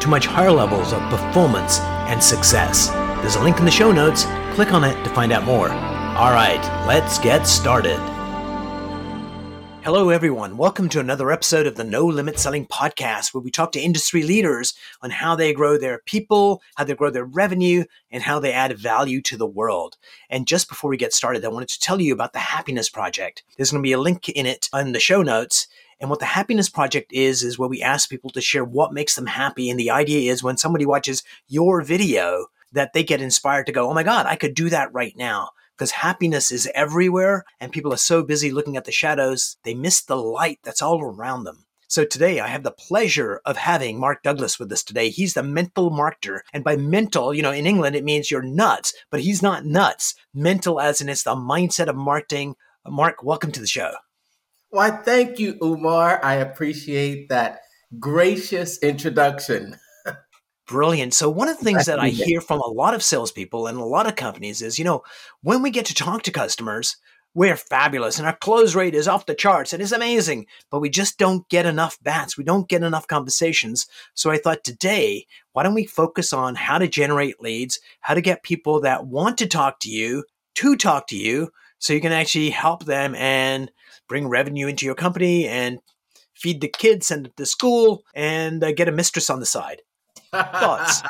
to much higher levels of performance and success. There's a link in the show notes. Click on it to find out more. All right, let's get started. Hello, everyone. Welcome to another episode of the No Limit Selling Podcast, where we talk to industry leaders on how they grow their people, how they grow their revenue, and how they add value to the world. And just before we get started, I wanted to tell you about the Happiness Project. There's going to be a link in it in the show notes. And what the Happiness Project is, is where we ask people to share what makes them happy. And the idea is when somebody watches your video, that they get inspired to go, oh my God, I could do that right now. Because happiness is everywhere, and people are so busy looking at the shadows, they miss the light that's all around them. So today I have the pleasure of having Mark Douglas with us today. He's the mental marketer. And by mental, you know, in England, it means you're nuts, but he's not nuts. Mental as in it's the mindset of marketing. Mark, welcome to the show. Why, thank you, Umar. I appreciate that gracious introduction. Brilliant. So, one of the things that I hear from a lot of salespeople and a lot of companies is, you know, when we get to talk to customers, we're fabulous and our close rate is off the charts and it's amazing, but we just don't get enough bats. We don't get enough conversations. So, I thought today, why don't we focus on how to generate leads, how to get people that want to talk to you to talk to you so you can actually help them and bring revenue into your company and feed the kids, send them to school, and uh, get a mistress on the side. Thoughts?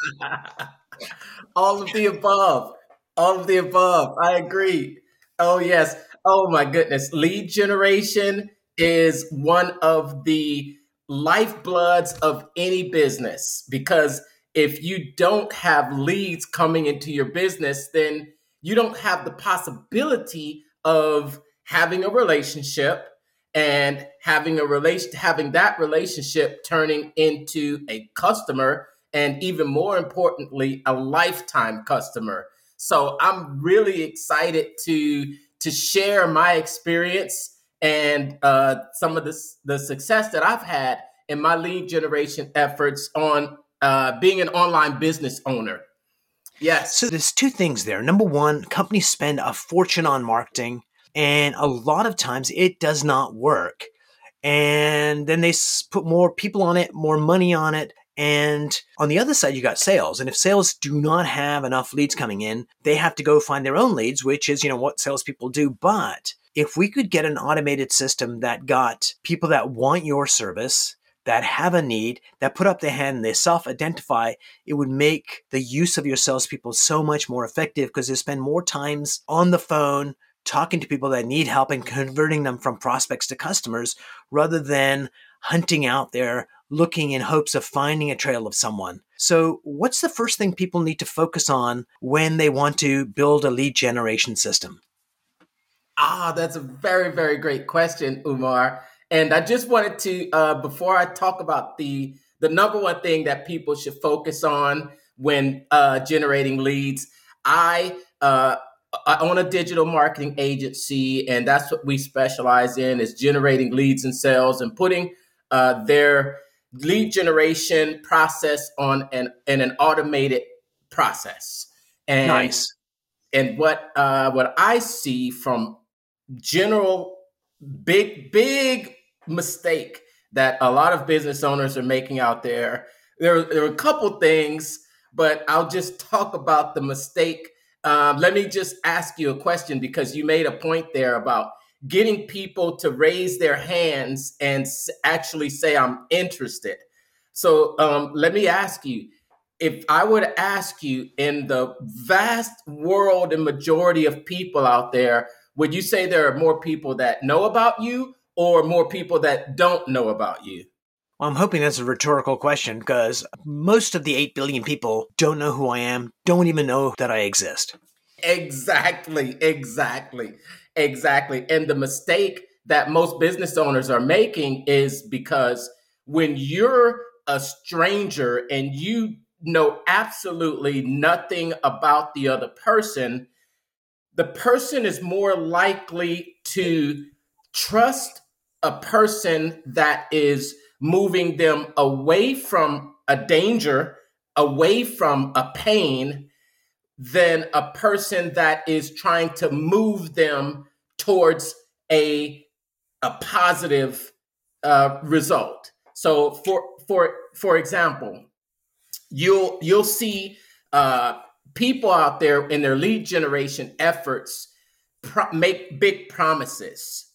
All of the above. All of the above. I agree. Oh, yes. Oh, my goodness. Lead generation is one of the lifebloods of any business because if you don't have leads coming into your business, then you don't have the possibility of having a relationship and having a relation having that relationship turning into a customer and even more importantly a lifetime customer. So i'm really excited to to share my experience and uh, some of the, the success that i've had in my lead generation efforts on uh, being an online business owner. Yes. So there's two things there. Number one companies spend a fortune on marketing and a lot of times it does not work. And then they put more people on it, more money on it. And on the other side, you got sales. And if sales do not have enough leads coming in, they have to go find their own leads, which is, you know, what salespeople do. But if we could get an automated system that got people that want your service, that have a need, that put up their hand and they self identify, it would make the use of your salespeople so much more effective because they spend more times on the phone talking to people that need help and converting them from prospects to customers rather than hunting out there looking in hopes of finding a trail of someone. So, what's the first thing people need to focus on when they want to build a lead generation system? Ah, that's a very, very great question, Umar. And I just wanted to, uh, before I talk about the the number one thing that people should focus on when uh, generating leads, I uh, I own a digital marketing agency, and that's what we specialize in: is generating leads and sales and putting uh, their lead generation process on an in an automated process. And, nice. And what uh, what I see from general big big mistake that a lot of business owners are making out there. There, there are a couple things, but I'll just talk about the mistake um, let me just ask you a question because you made a point there about getting people to raise their hands and actually say, I'm interested. So um, let me ask you if I were to ask you in the vast world and majority of people out there, would you say there are more people that know about you or more people that don't know about you? Well, I'm hoping that's a rhetorical question because most of the 8 billion people don't know who I am, don't even know that I exist. Exactly, exactly, exactly. And the mistake that most business owners are making is because when you're a stranger and you know absolutely nothing about the other person, the person is more likely to trust a person that is moving them away from a danger, away from a pain, than a person that is trying to move them towards a, a positive uh, result. So, for for for example, you'll you'll see uh, people out there in their lead generation efforts pro- make big promises.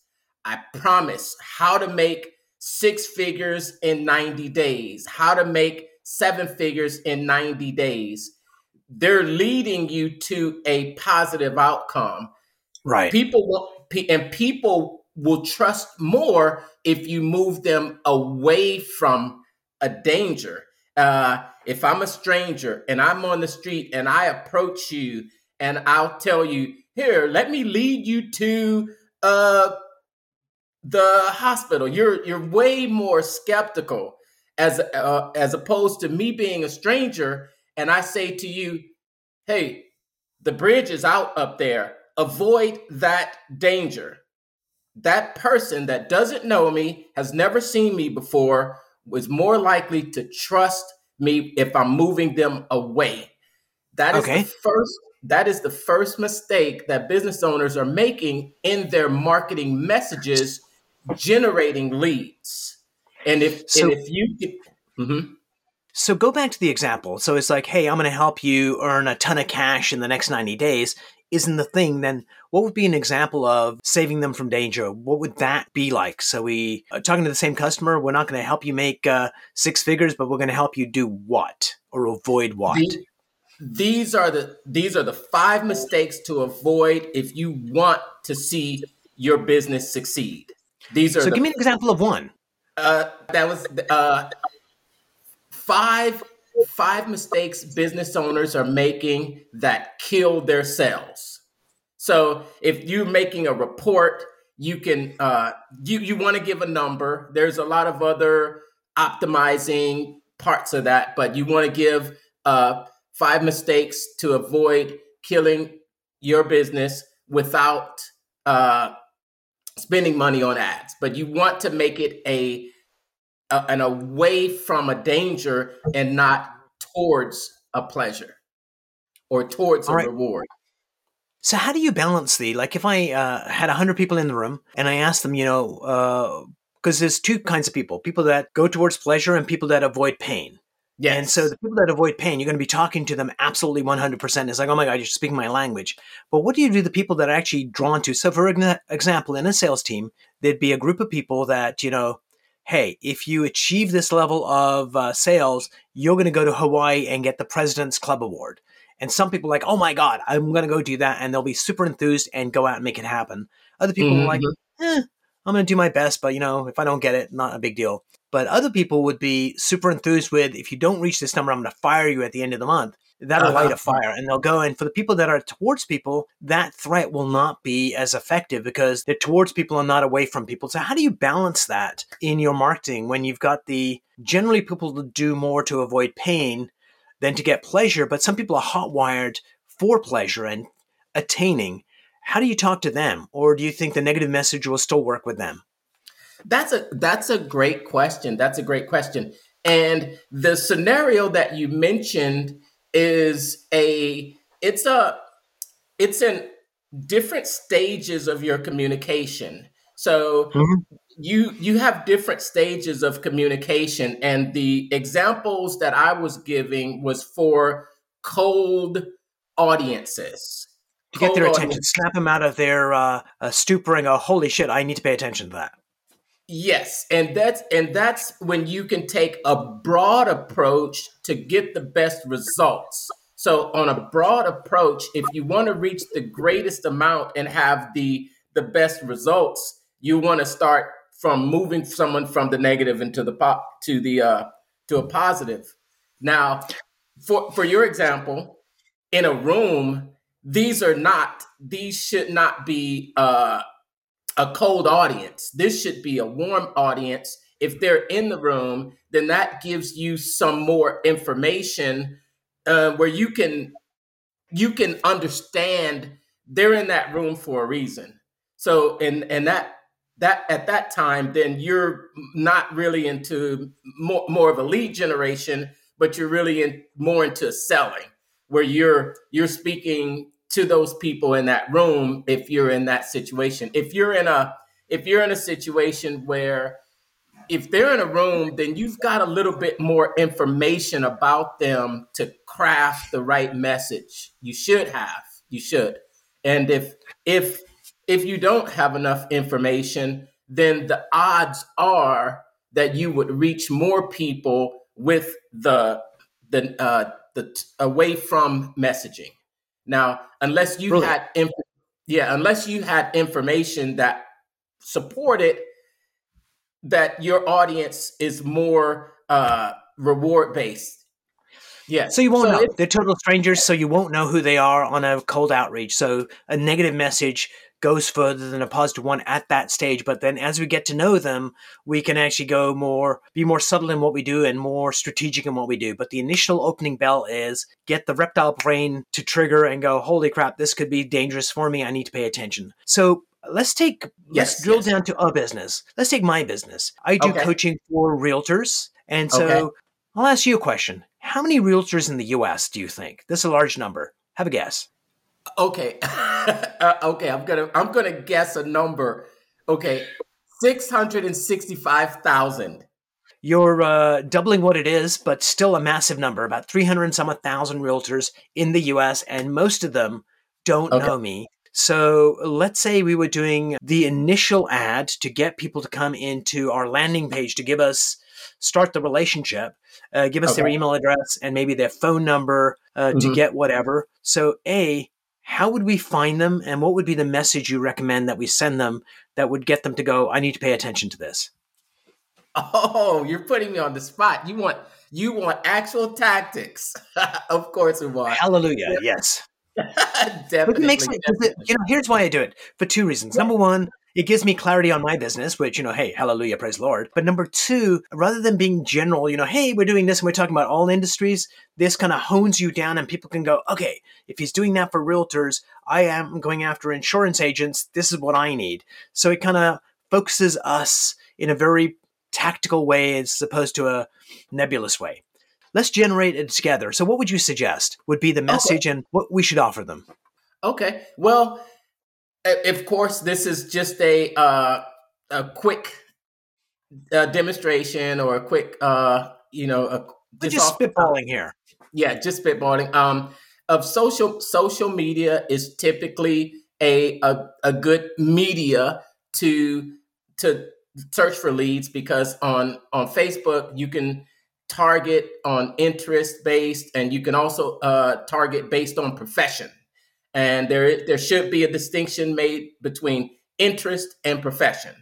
I promise how to make six figures in 90 days, how to make seven figures in 90 days. They're leading you to a positive outcome. Right. People will, and people will trust more if you move them away from a danger. Uh, if I'm a stranger and I'm on the street and I approach you and I'll tell you, here, let me lead you to uh, the hospital. You're you're way more skeptical as uh, as opposed to me being a stranger and I say to you, "Hey, the bridge is out up there. Avoid that danger." That person that doesn't know me, has never seen me before, was more likely to trust me if I'm moving them away. That is okay. the first that is the first mistake that business owners are making in their marketing messages generating leads. And if so, and if you mm-hmm. So go back to the example. So it's like, hey, I'm going to help you earn a ton of cash in the next 90 days isn't the thing, then what would be an example of saving them from danger? What would that be like? So we uh, talking to the same customer, we're not going to help you make uh, six figures, but we're going to help you do what or avoid what? The, these are the these are the five mistakes to avoid if you want to see your business succeed. These are so. The, give me an example of one. Uh, that was uh, five five mistakes business owners are making that kill their sales. So if you're making a report, you can uh, you you want to give a number. There's a lot of other optimizing parts of that, but you want to give uh, five mistakes to avoid killing your business without uh, spending money on ads. But you want to make it a uh, and away from a danger and not towards a pleasure or towards All a right. reward. So how do you balance the like if I uh, had hundred people in the room and I asked them, you know, because uh, there's two kinds of people: people that go towards pleasure and people that avoid pain. Yeah. And so the people that avoid pain, you're going to be talking to them absolutely 100%. It's like, oh my God, you're speaking my language. But what do you do the people that are actually drawn to? So, for example, in a sales team, there'd be a group of people that, you know, hey, if you achieve this level of uh, sales, you're going to go to Hawaii and get the President's Club Award. And some people are like, oh my God, I'm going to go do that. And they'll be super enthused and go out and make it happen. Other people mm-hmm. are like, eh, I'm going to do my best, but you know, if I don't get it, not a big deal. But other people would be super enthused with, if you don't reach this number, I'm going to fire you at the end of the month that'll uh-huh. light a fire and they'll go and for the people that are towards people that threat will not be as effective because they're towards people and not away from people so how do you balance that in your marketing when you've got the generally people to do more to avoid pain than to get pleasure but some people are hot wired for pleasure and attaining how do you talk to them or do you think the negative message will still work with them that's a that's a great question that's a great question and the scenario that you mentioned is a it's a it's in different stages of your communication. So mm-hmm. you you have different stages of communication and the examples that I was giving was for cold audiences. To get their attention, audience. snap them out of their uh, uh, stupor and go, "Holy shit! I need to pay attention to that." Yes, and that's and that's when you can take a broad approach to get the best results. So on a broad approach, if you want to reach the greatest amount and have the the best results, you want to start from moving someone from the negative into the pop to the uh, to a positive. Now, for for your example, in a room, these are not these should not be uh, a cold audience. This should be a warm audience. if they're in the room, then that gives you some more information uh, where you can you can understand they're in that room for a reason. So and and that that at that time, then you're not really into more, more of a lead generation, but you're really in more into selling, where you're you're speaking to those people in that room if you're in that situation. If you're in a if you're in a situation where if they're in a room, then you've got a little bit more information about them to craft the right message. You should have. You should. And if if if you don't have enough information, then the odds are that you would reach more people with the the uh, the away from messaging. Now, unless you had inf- yeah, unless you had information that supported that your audience is more uh, reward based. Yeah. So you won't so know. They're total strangers, so you won't know who they are on a cold outreach. So a negative message goes further than a positive one at that stage. But then as we get to know them, we can actually go more, be more subtle in what we do and more strategic in what we do. But the initial opening bell is get the reptile brain to trigger and go, holy crap, this could be dangerous for me. I need to pay attention. So let's take let's drill yes. down to a business. Let's take my business. I do okay. coaching for realtors. And so okay. I'll ask you a question. How many realtors in the US do you think? This is a large number. Have a guess. Okay. uh, okay, I'm going to I'm to guess a number. Okay. 665,000. You're uh, doubling what it is, but still a massive number. About 300 and some thousand realtors in the US, and most of them don't okay. know me. So let's say we were doing the initial ad to get people to come into our landing page to give us start the relationship, uh, give us okay. their email address and maybe their phone number uh, mm-hmm. to get whatever. So a how would we find them and what would be the message you recommend that we send them that would get them to go i need to pay attention to this oh you're putting me on the spot. You want you want actual tactics. Of course we want. Hallelujah yes. Definitely, It makes sense. You know, here's why I do it for two reasons. Number one, it gives me clarity on my business, which, you know, hey, hallelujah, praise Lord. But number two, rather than being general, you know, hey, we're doing this and we're talking about all industries, this kind of hones you down and people can go, okay, if he's doing that for realtors, I am going after insurance agents. This is what I need. So it kind of focuses us in a very tactical way as opposed to a nebulous way. Let's generate it together. So, what would you suggest would be the message okay. and what we should offer them? Okay. Well, of course, this is just a uh, a quick uh, demonstration or a quick, uh, you know, a, just, just spitballing here. Yeah, just spitballing. Um, of social social media is typically a, a a good media to to search for leads because on on Facebook you can target on interest based, and you can also uh, target based on profession. And there, there should be a distinction made between interest and profession.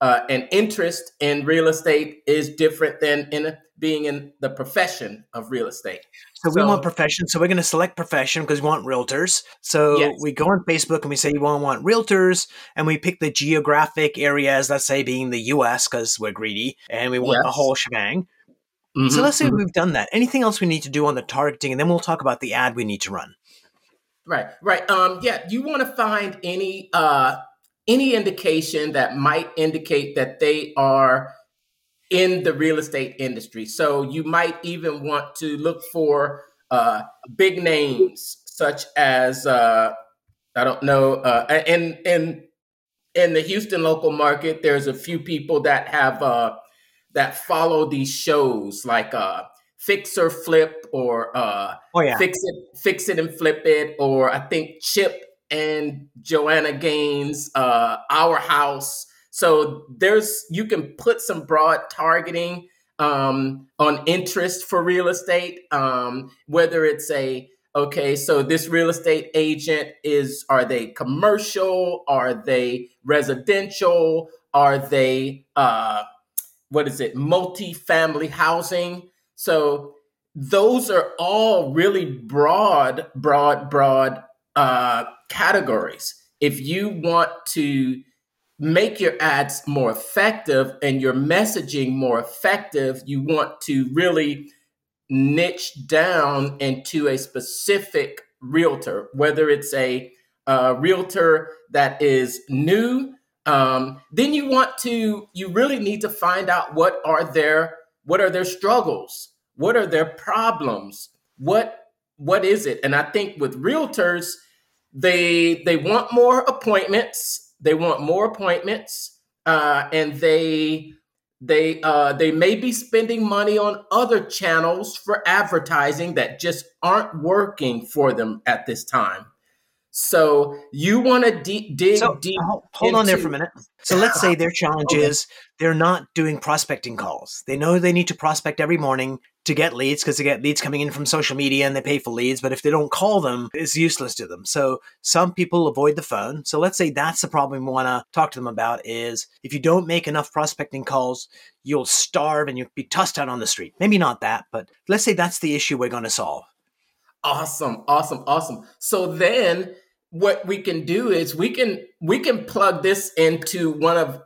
Uh, and interest in real estate is different than in being in the profession of real estate. So, so we want profession. So we're going to select profession because we want realtors. So yes. we go on Facebook and we say we want, want realtors, and we pick the geographic areas. Let's say being the U.S. because we're greedy and we want yes. the whole shebang. Mm-hmm, so let's say mm-hmm. we've done that. Anything else we need to do on the targeting, and then we'll talk about the ad we need to run. Right, right. Um, yeah, you want to find any uh, any indication that might indicate that they are in the real estate industry. So you might even want to look for uh, big names such as uh, I don't know, uh, in in in the Houston local market. There's a few people that have uh, that follow these shows like uh fix or flip or uh oh, yeah. fix it fix it and flip it or i think chip and joanna gaines uh our house so there's you can put some broad targeting um on interest for real estate um whether it's a okay so this real estate agent is are they commercial are they residential are they uh what is it, multi-family housing. So those are all really broad, broad, broad uh, categories. If you want to make your ads more effective and your messaging more effective, you want to really niche down into a specific realtor, whether it's a uh, realtor that is new. Um, then you want to, you really need to find out what are their, what are their struggles, what are their problems, what, what is it? And I think with realtors, they they want more appointments. They want more appointments, uh, and they they uh, they may be spending money on other channels for advertising that just aren't working for them at this time. So you want to de- dig so, deep. Hold, hold into- on there for a minute. So let's say their challenge okay. is they're not doing prospecting calls. They know they need to prospect every morning to get leads because they get leads coming in from social media and they pay for leads. But if they don't call them, it's useless to them. So some people avoid the phone. So let's say that's the problem we want to talk to them about is if you don't make enough prospecting calls, you'll starve and you'll be tossed out on the street. Maybe not that, but let's say that's the issue we're going to solve. Awesome, awesome, awesome. So then what we can do is we can we can plug this into one of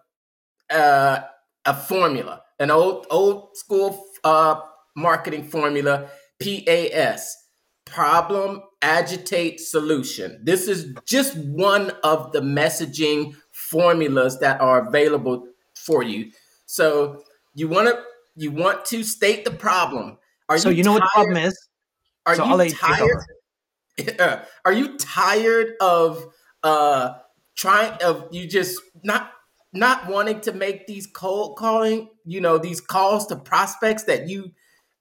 uh, a formula, an old old school uh, marketing formula, PAS, problem, agitate, solution. This is just one of the messaging formulas that are available for you. So you want to you want to state the problem. Are so you, you know tired? what the problem is? Are so you tired? are you tired of uh trying of you just not not wanting to make these cold calling, you know, these calls to prospects that you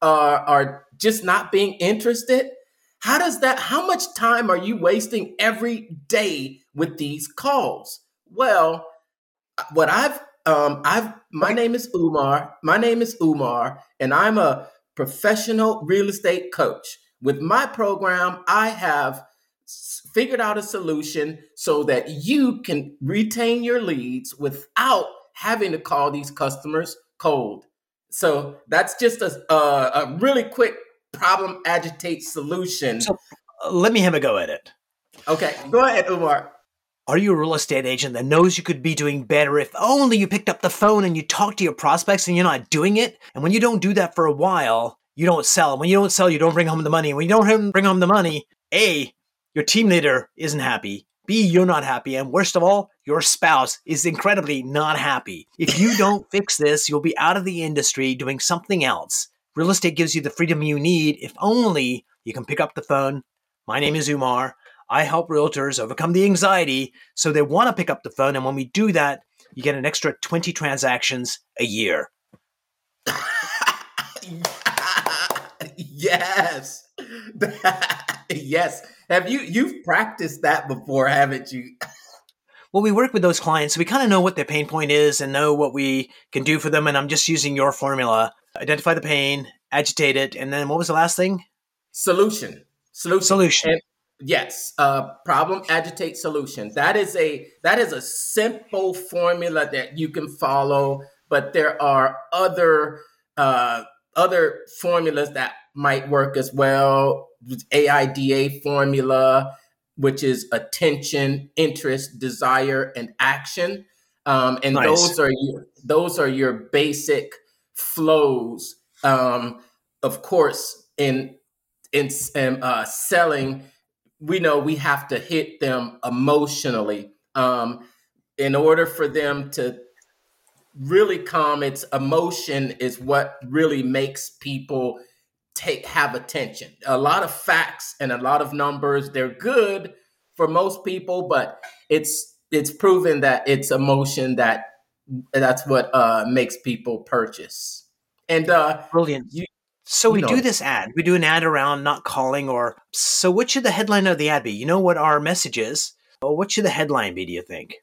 uh, are just not being interested? How does that, how much time are you wasting every day with these calls? Well, what I've, um, I've, my name is Umar. My name is Umar, and I'm a professional real estate coach. With my program, I have figured out a solution so that you can retain your leads without having to call these customers cold. So that's just a, a, a really quick problem agitate solution. So let me have a go at it. Okay, go ahead, Umar. Are you a real estate agent that knows you could be doing better if only you picked up the phone and you talk to your prospects and you're not doing it? And when you don't do that for a while, you don't sell. When you don't sell, you don't bring home the money. When you don't bring home the money, A, your team leader isn't happy. B, you're not happy. And worst of all, your spouse is incredibly not happy. If you don't fix this, you'll be out of the industry doing something else. Real estate gives you the freedom you need if only you can pick up the phone. My name is Umar. I help realtors overcome the anxiety so they want to pick up the phone. And when we do that, you get an extra 20 transactions a year. yes. yes. Have you you've practiced that before, haven't you? well, we work with those clients, so we kind of know what their pain point is and know what we can do for them. And I'm just using your formula: identify the pain, agitate it, and then what was the last thing? Solution. Solution. Solution. And yes, uh, problem, agitate, solution. That is a that is a simple formula that you can follow, but there are other uh, other formulas that might work as well. AIDA formula, which is attention, interest, desire, and action. Um, and nice. those are your those are your basic flows. Um, of course, in in, in uh, selling, we know we have to hit them emotionally um, in order for them to really calm. It's emotion is what really makes people take have attention. A lot of facts and a lot of numbers, they're good for most people, but it's it's proven that it's emotion that that's what uh, makes people purchase. And uh, brilliant. You, so we know. do this ad. We do an ad around not calling or so what should the headline of the ad be? You know what our message is. Well, what should the headline be, do you think?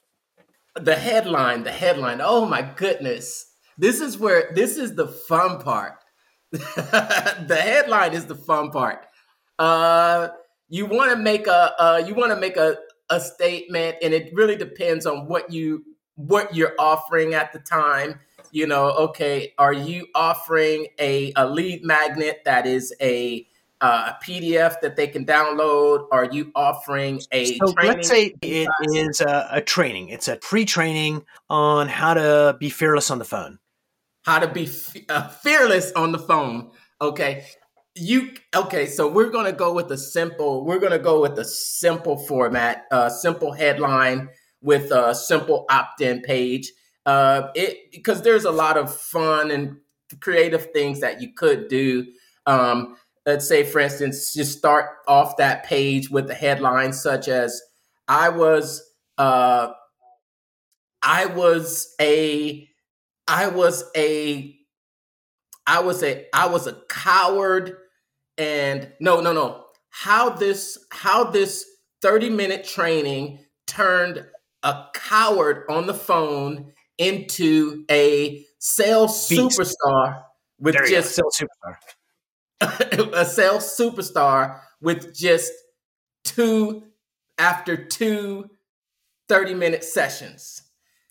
The headline, the headline. Oh my goodness. This is where this is the fun part the headline is the fun part. Uh, you want to make a uh, you want to make a, a statement, and it really depends on what you what you're offering at the time. You know, okay, are you offering a, a lead magnet that is a uh, a PDF that they can download? Are you offering a so training? Let's say it is a, a training. It's a free training on how to be fearless on the phone. How to be uh, fearless on the phone. Okay. You okay? So we're gonna go with a simple. We're gonna go with a simple format, a uh, simple headline with a simple opt-in page. Uh, it because there's a lot of fun and creative things that you could do. Um, let's say, for instance, just start off that page with a headline such as "I was uh, I was a I was a I was a I was a coward and no no no how this how this 30 minute training turned a coward on the phone into a sales Beast. superstar with there just sales superstar a sales superstar with just two after two 30 minute sessions.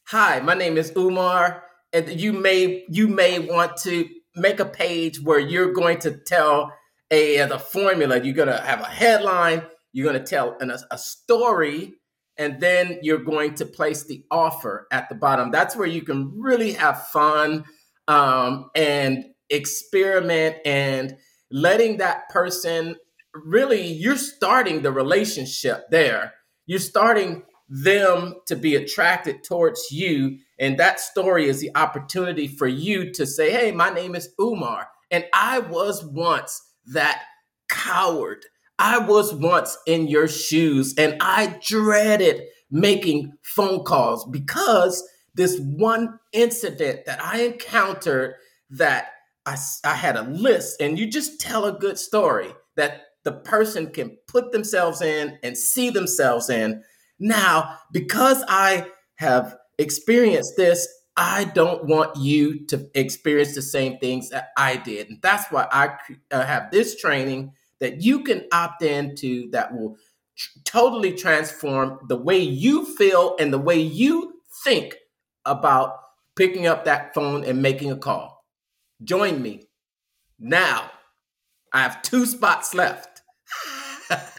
Hi, my name is Umar and you may you may want to make a page where you're going to tell a a formula, you're going to have a headline, you're going to tell an, a story and then you're going to place the offer at the bottom. That's where you can really have fun um, and experiment and letting that person really, you're starting the relationship there. You're starting them to be attracted towards you. And that story is the opportunity for you to say, Hey, my name is Umar, and I was once that coward. I was once in your shoes, and I dreaded making phone calls because this one incident that I encountered that I, I had a list, and you just tell a good story that the person can put themselves in and see themselves in. Now, because I have experienced this, I don't want you to experience the same things that I did. And that's why I uh, have this training that you can opt into that will tr- totally transform the way you feel and the way you think about picking up that phone and making a call. Join me now. I have two spots left.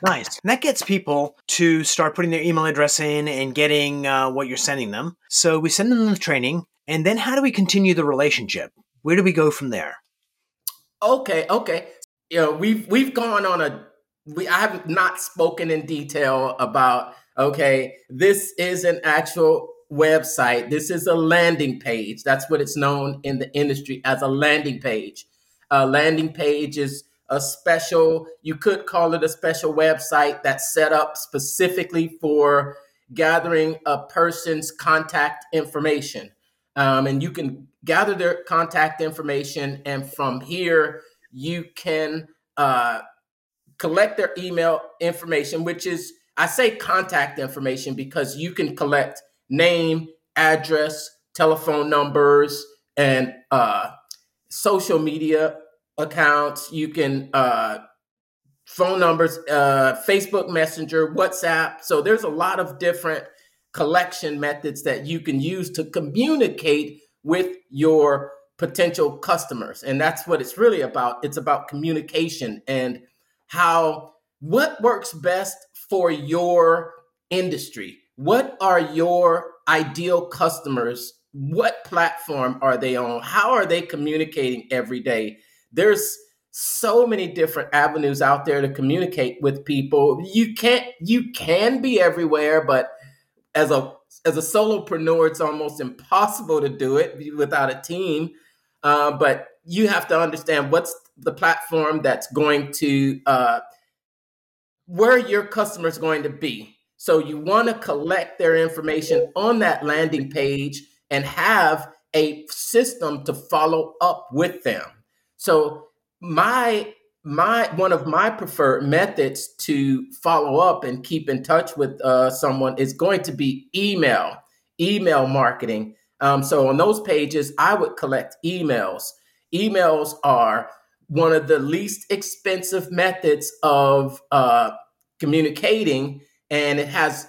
Nice. And that gets people to start putting their email address in and getting uh, what you're sending them. So we send them the training, and then how do we continue the relationship? Where do we go from there? Okay, okay. You know, we've we've gone on a we I have not spoken in detail about okay, this is an actual website. This is a landing page. That's what it's known in the industry as a landing page. A landing page is a special, you could call it a special website that's set up specifically for gathering a person's contact information. Um, and you can gather their contact information, and from here, you can uh, collect their email information, which is, I say contact information because you can collect name, address, telephone numbers, and uh, social media accounts. You can uh, phone numbers, uh, Facebook Messenger, WhatsApp. So there's a lot of different collection methods that you can use to communicate with your potential customers. And that's what it's really about. It's about communication and how what works best for your industry what are your ideal customers? What platform are they on? How are they communicating every day? There's so many different avenues out there to communicate with people. You can't you can be everywhere, but as a as a solopreneur, it's almost impossible to do it without a team. Uh, but you have to understand what's the platform that's going to uh, where your customer is going to be so you want to collect their information on that landing page and have a system to follow up with them. So my my one of my preferred methods to follow up and keep in touch with uh, someone is going to be email, email marketing. Um, so on those pages, I would collect emails. Emails are one of the least expensive methods of uh, communicating and it has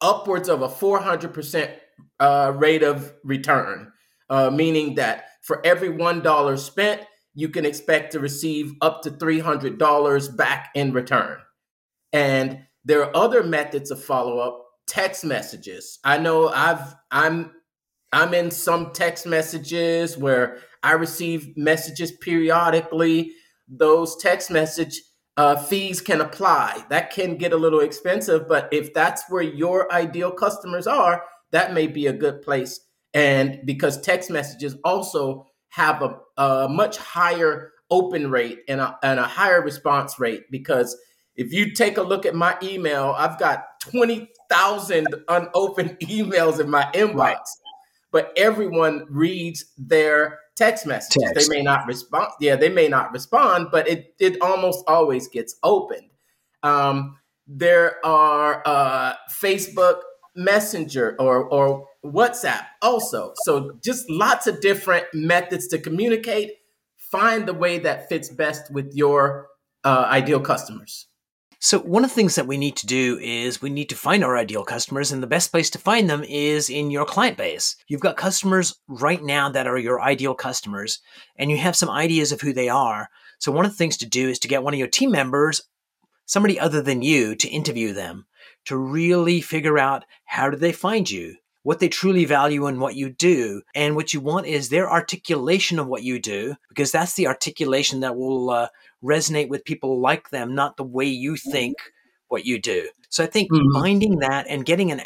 upwards of a 400% uh, rate of return, uh, meaning that for every $1 spent, you can expect to receive up to $300 back in return. And there are other methods of follow up, text messages. I know I've I'm I'm in some text messages where I receive messages periodically. Those text message uh, fees can apply. That can get a little expensive, but if that's where your ideal customers are, that may be a good place. And because text messages also have a, a much higher open rate and a, and a higher response rate, because if you take a look at my email, I've got 20,000 unopened emails in my inbox, right. but everyone reads their text messages. Text. They may not respond. Yeah, they may not respond, but it it almost always gets opened. Um, there are uh, Facebook Messenger or or WhatsApp also. So just lots of different methods to communicate. Find the way that fits best with your uh, ideal customers. So, one of the things that we need to do is we need to find our ideal customers, and the best place to find them is in your client base. You've got customers right now that are your ideal customers, and you have some ideas of who they are. So, one of the things to do is to get one of your team members, somebody other than you, to interview them to really figure out how do they find you what they truly value in what you do. And what you want is their articulation of what you do, because that's the articulation that will uh, resonate with people like them, not the way you think what you do. So I think mm-hmm. finding that and getting an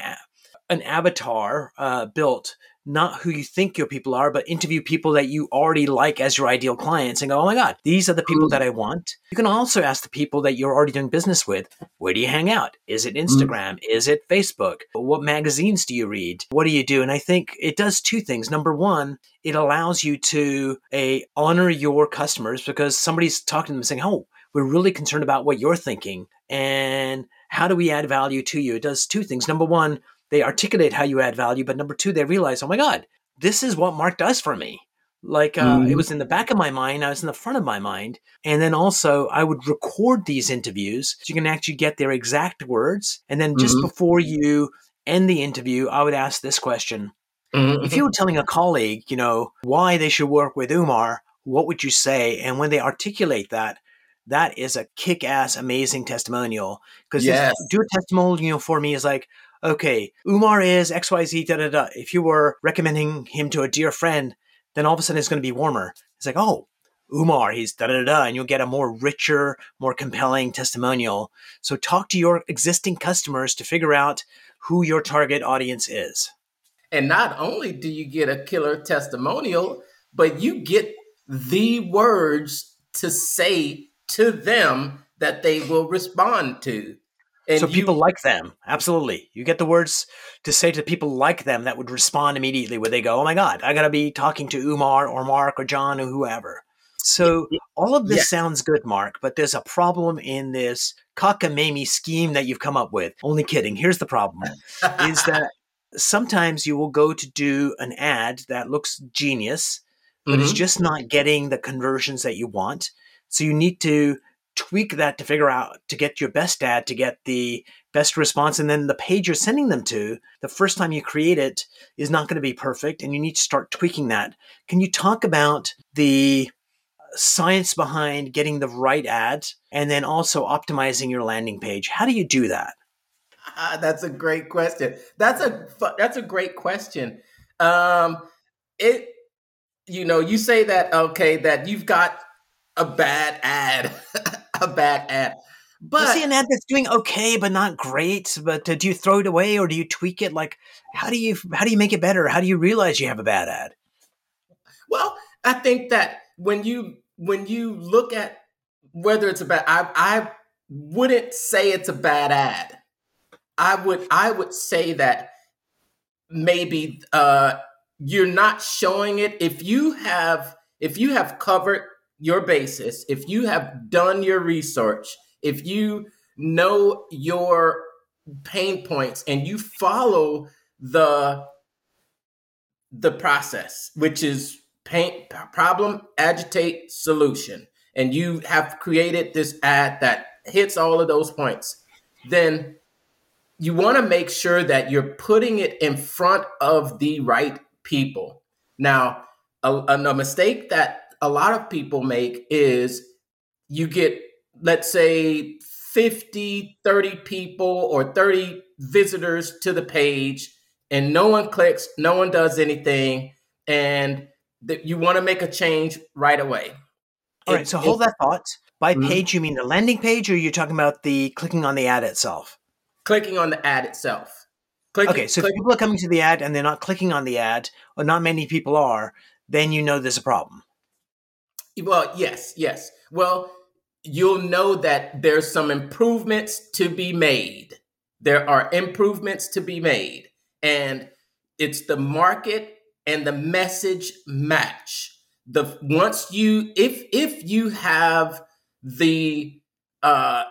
an avatar uh, built not who you think your people are, but interview people that you already like as your ideal clients and go, oh my God, these are the people that I want. You can also ask the people that you're already doing business with, where do you hang out? Is it Instagram? Mm-hmm. Is it Facebook? What magazines do you read? What do you do? And I think it does two things. Number one, it allows you to a honor your customers because somebody's talking to them saying, oh, we're really concerned about what you're thinking and how do we add value to you? It does two things. Number one, they articulate how you add value, but number two, they realize, oh my God, this is what Mark does for me. Like uh, mm-hmm. it was in the back of my mind, I was in the front of my mind. And then also, I would record these interviews so you can actually get their exact words. And then just mm-hmm. before you end the interview, I would ask this question. Mm-hmm. If you were telling a colleague, you know, why they should work with Umar, what would you say? And when they articulate that, that is a kick-ass amazing testimonial because yes. do a testimonial for me is like okay, Umar is XYZ, da da da. If you were recommending him to a dear friend, then all of a sudden it's going to be warmer. It's like, oh, Umar, he's da da da, and you'll get a more richer, more compelling testimonial. So talk to your existing customers to figure out who your target audience is. And not only do you get a killer testimonial, but you get the words to say to them that they will respond to. And so you, people like them. Absolutely. You get the words to say to people like them that would respond immediately where they go, Oh my God, I gotta be talking to Umar or Mark or John or whoever. So all of this yeah. sounds good, Mark, but there's a problem in this cockamamie scheme that you've come up with. Only kidding. Here's the problem is that sometimes you will go to do an ad that looks genius, but mm-hmm. it's just not getting the conversions that you want. So you need to tweak that to figure out to get your best ad to get the best response and then the page you're sending them to the first time you create it is not going to be perfect and you need to start tweaking that. Can you talk about the science behind getting the right ad and then also optimizing your landing page? How do you do that? Uh, that's a great question. That's a that's a great question. Um it you know you say that okay that you've got a bad ad a bad ad. But you see an ad that's doing okay but not great, but uh, do you throw it away or do you tweak it? Like, how do you how do you make it better? How do you realize you have a bad ad? Well, I think that when you when you look at whether it's a bad, I I wouldn't say it's a bad ad. I would I would say that maybe uh, you're not showing it if you have if you have covered your basis, if you have done your research, if you know your pain points and you follow the the process, which is pain problem, agitate, solution, and you have created this ad that hits all of those points, then you want to make sure that you're putting it in front of the right people. Now, a, a mistake that a lot of people make is you get, let's say, 50, 30 people or 30 visitors to the page, and no one clicks, no one does anything, and that you want to make a change right away. All it, right, so hold that thought. By mm-hmm. page, you mean the landing page, or you're talking about the clicking on the ad itself? Clicking on the ad itself. Clicking, okay, so if people are coming to the ad and they're not clicking on the ad, or not many people are, then you know there's a problem. Well, yes, yes. Well, you'll know that there's some improvements to be made. There are improvements to be made. And it's the market and the message match. The once you if if you have the uh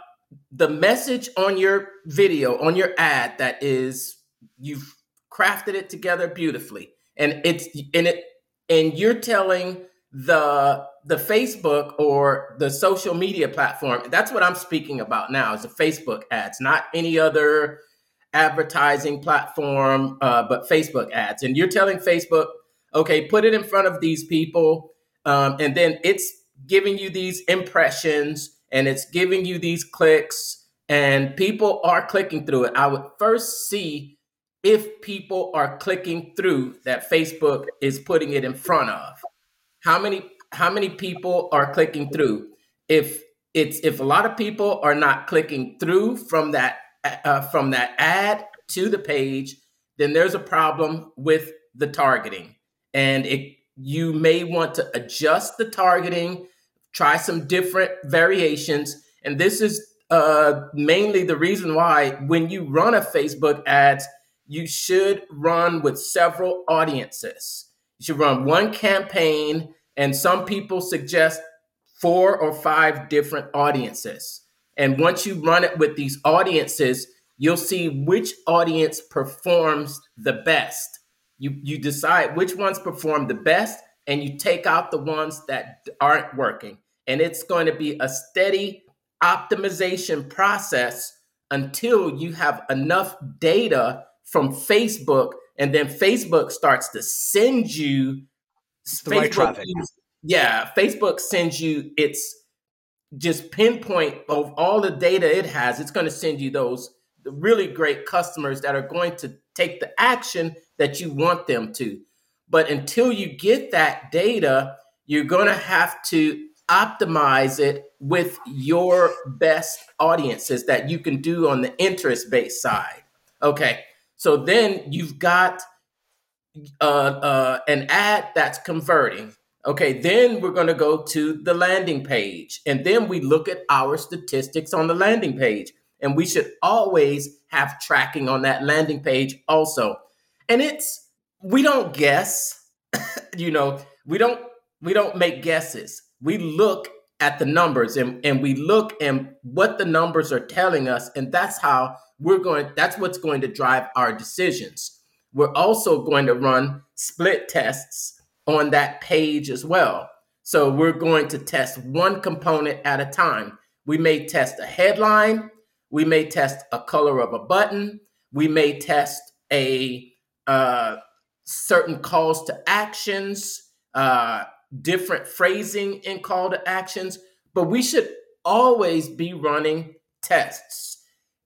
the message on your video, on your ad that is you've crafted it together beautifully. And it's and it and you're telling the the Facebook or the social media platform, that's what I'm speaking about now is the Facebook ads, not any other advertising platform, uh, but Facebook ads. And you're telling Facebook, okay, put it in front of these people, um, and then it's giving you these impressions and it's giving you these clicks, and people are clicking through it. I would first see if people are clicking through that Facebook is putting it in front of. How many how many people are clicking through? If it's if a lot of people are not clicking through from that uh, from that ad to the page, then there's a problem with the targeting, and it you may want to adjust the targeting, try some different variations, and this is uh, mainly the reason why when you run a Facebook ads you should run with several audiences. You should run one campaign, and some people suggest four or five different audiences. And once you run it with these audiences, you'll see which audience performs the best. You, you decide which ones perform the best, and you take out the ones that aren't working. And it's going to be a steady optimization process until you have enough data from Facebook, and then Facebook starts to send you the Facebook, right traffic. Yeah, Facebook sends you its just pinpoint of all the data it has. It's going to send you those really great customers that are going to take the action that you want them to. But until you get that data, you're going to have to optimize it with your best audiences that you can do on the interest based side. Okay. So then you've got uh, uh, an ad that's converting. Okay, then we're going to go to the landing page. And then we look at our statistics on the landing page. And we should always have tracking on that landing page also. And it's, we don't guess, you know, we don't, we don't make guesses. We look at the numbers and, and we look and what the numbers are telling us. And that's how we're going that's what's going to drive our decisions we're also going to run split tests on that page as well so we're going to test one component at a time we may test a headline we may test a color of a button we may test a uh, certain calls to actions uh, different phrasing in call to actions but we should always be running tests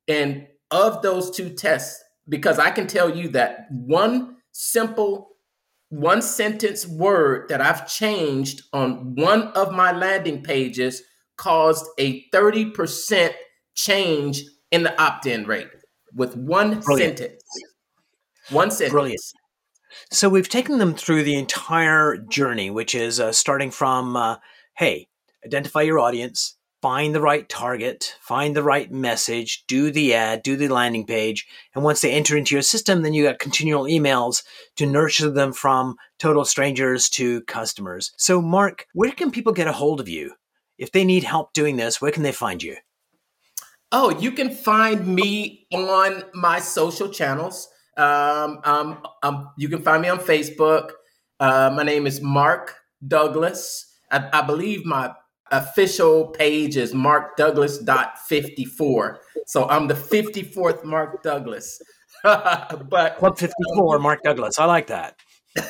and of those two tests, because I can tell you that one simple, one sentence word that I've changed on one of my landing pages caused a 30% change in the opt in rate with one Brilliant. sentence. One sentence. Brilliant. So we've taken them through the entire journey, which is uh, starting from uh, hey, identify your audience, find the right target, find the right message, do the ad, do the landing page. And once they enter into your system, then you got continual emails to nurture them from total strangers to customers. So, Mark, where can people get a hold of you? If they need help doing this, where can they find you? Oh, you can find me on my social channels. Um, um, um, you can find me on Facebook. Uh, my name is Mark Douglas. I, I believe my official page is markdouglas.54. So I'm the 54th Mark Douglas. but Club 54, um, Mark Douglas. I like that.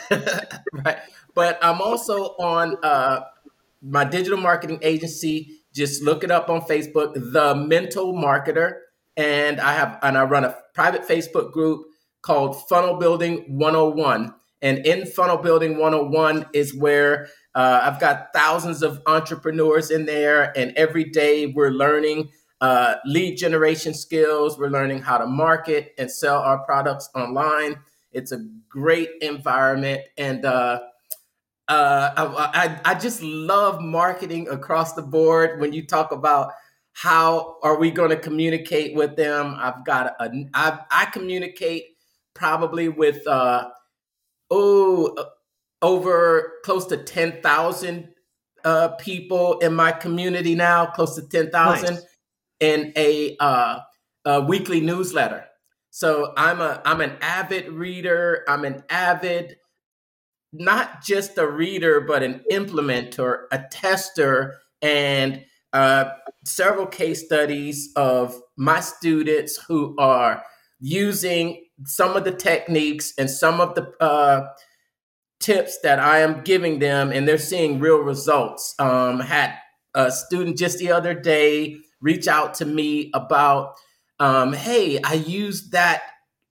right. But I'm also on uh, my digital marketing agency. Just look it up on Facebook, The Mental Marketer, and I have and I run a private Facebook group called Funnel Building 101. And in Funnel Building 101 is where uh, I've got thousands of entrepreneurs in there, and every day we're learning uh, lead generation skills. We're learning how to market and sell our products online. It's a great environment, and uh, uh, I, I, I just love marketing across the board. When you talk about how are we going to communicate with them, I've got a I, I communicate probably with uh, oh over close to ten thousand uh, people in my community now, close to ten thousand. Nice in a, uh, a weekly newsletter. So I'm a I'm an avid reader. I'm an avid not just a reader, but an implementer, a tester, and uh, several case studies of my students who are using some of the techniques and some of the uh, tips that I am giving them, and they're seeing real results. Um, had a student just the other day reach out to me about, um, hey, I used that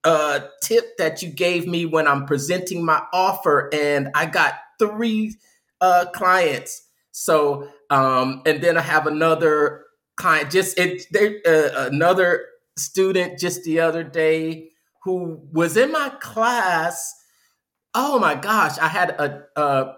uh, tip that you gave me when I'm presenting my offer, and I got three uh, clients. So, um, and then I have another client, just it, uh, another student just the other day who was in my class. Oh my gosh, I had a, a,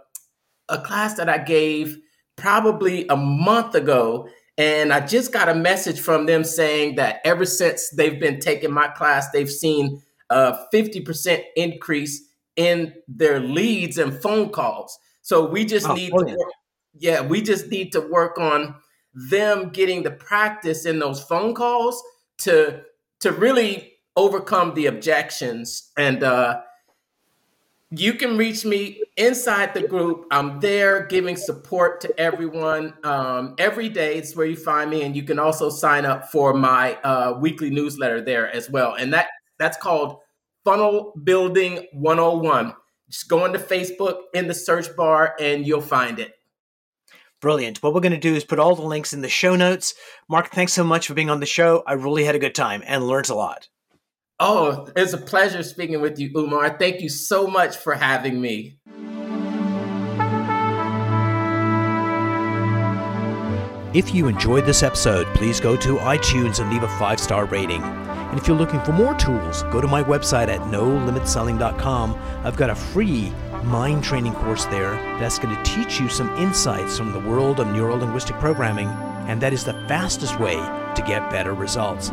a class that I gave probably a month ago and I just got a message from them saying that ever since they've been taking my class, they've seen a 50% increase in their leads and phone calls. So we just oh, need to work, yeah, we just need to work on them getting the practice in those phone calls to to really overcome the objections and uh you can reach me inside the group. I'm there giving support to everyone um, every day. It's where you find me, and you can also sign up for my uh, weekly newsletter there as well. And that that's called Funnel Building 101. Just go into Facebook in the search bar, and you'll find it. Brilliant. What we're going to do is put all the links in the show notes. Mark, thanks so much for being on the show. I really had a good time and learned a lot. Oh, it's a pleasure speaking with you, Umar. Thank you so much for having me. If you enjoyed this episode, please go to iTunes and leave a five star rating. And if you're looking for more tools, go to my website at nolimitselling.com. I've got a free mind training course there that's going to teach you some insights from the world of neuro linguistic programming, and that is the fastest way to get better results.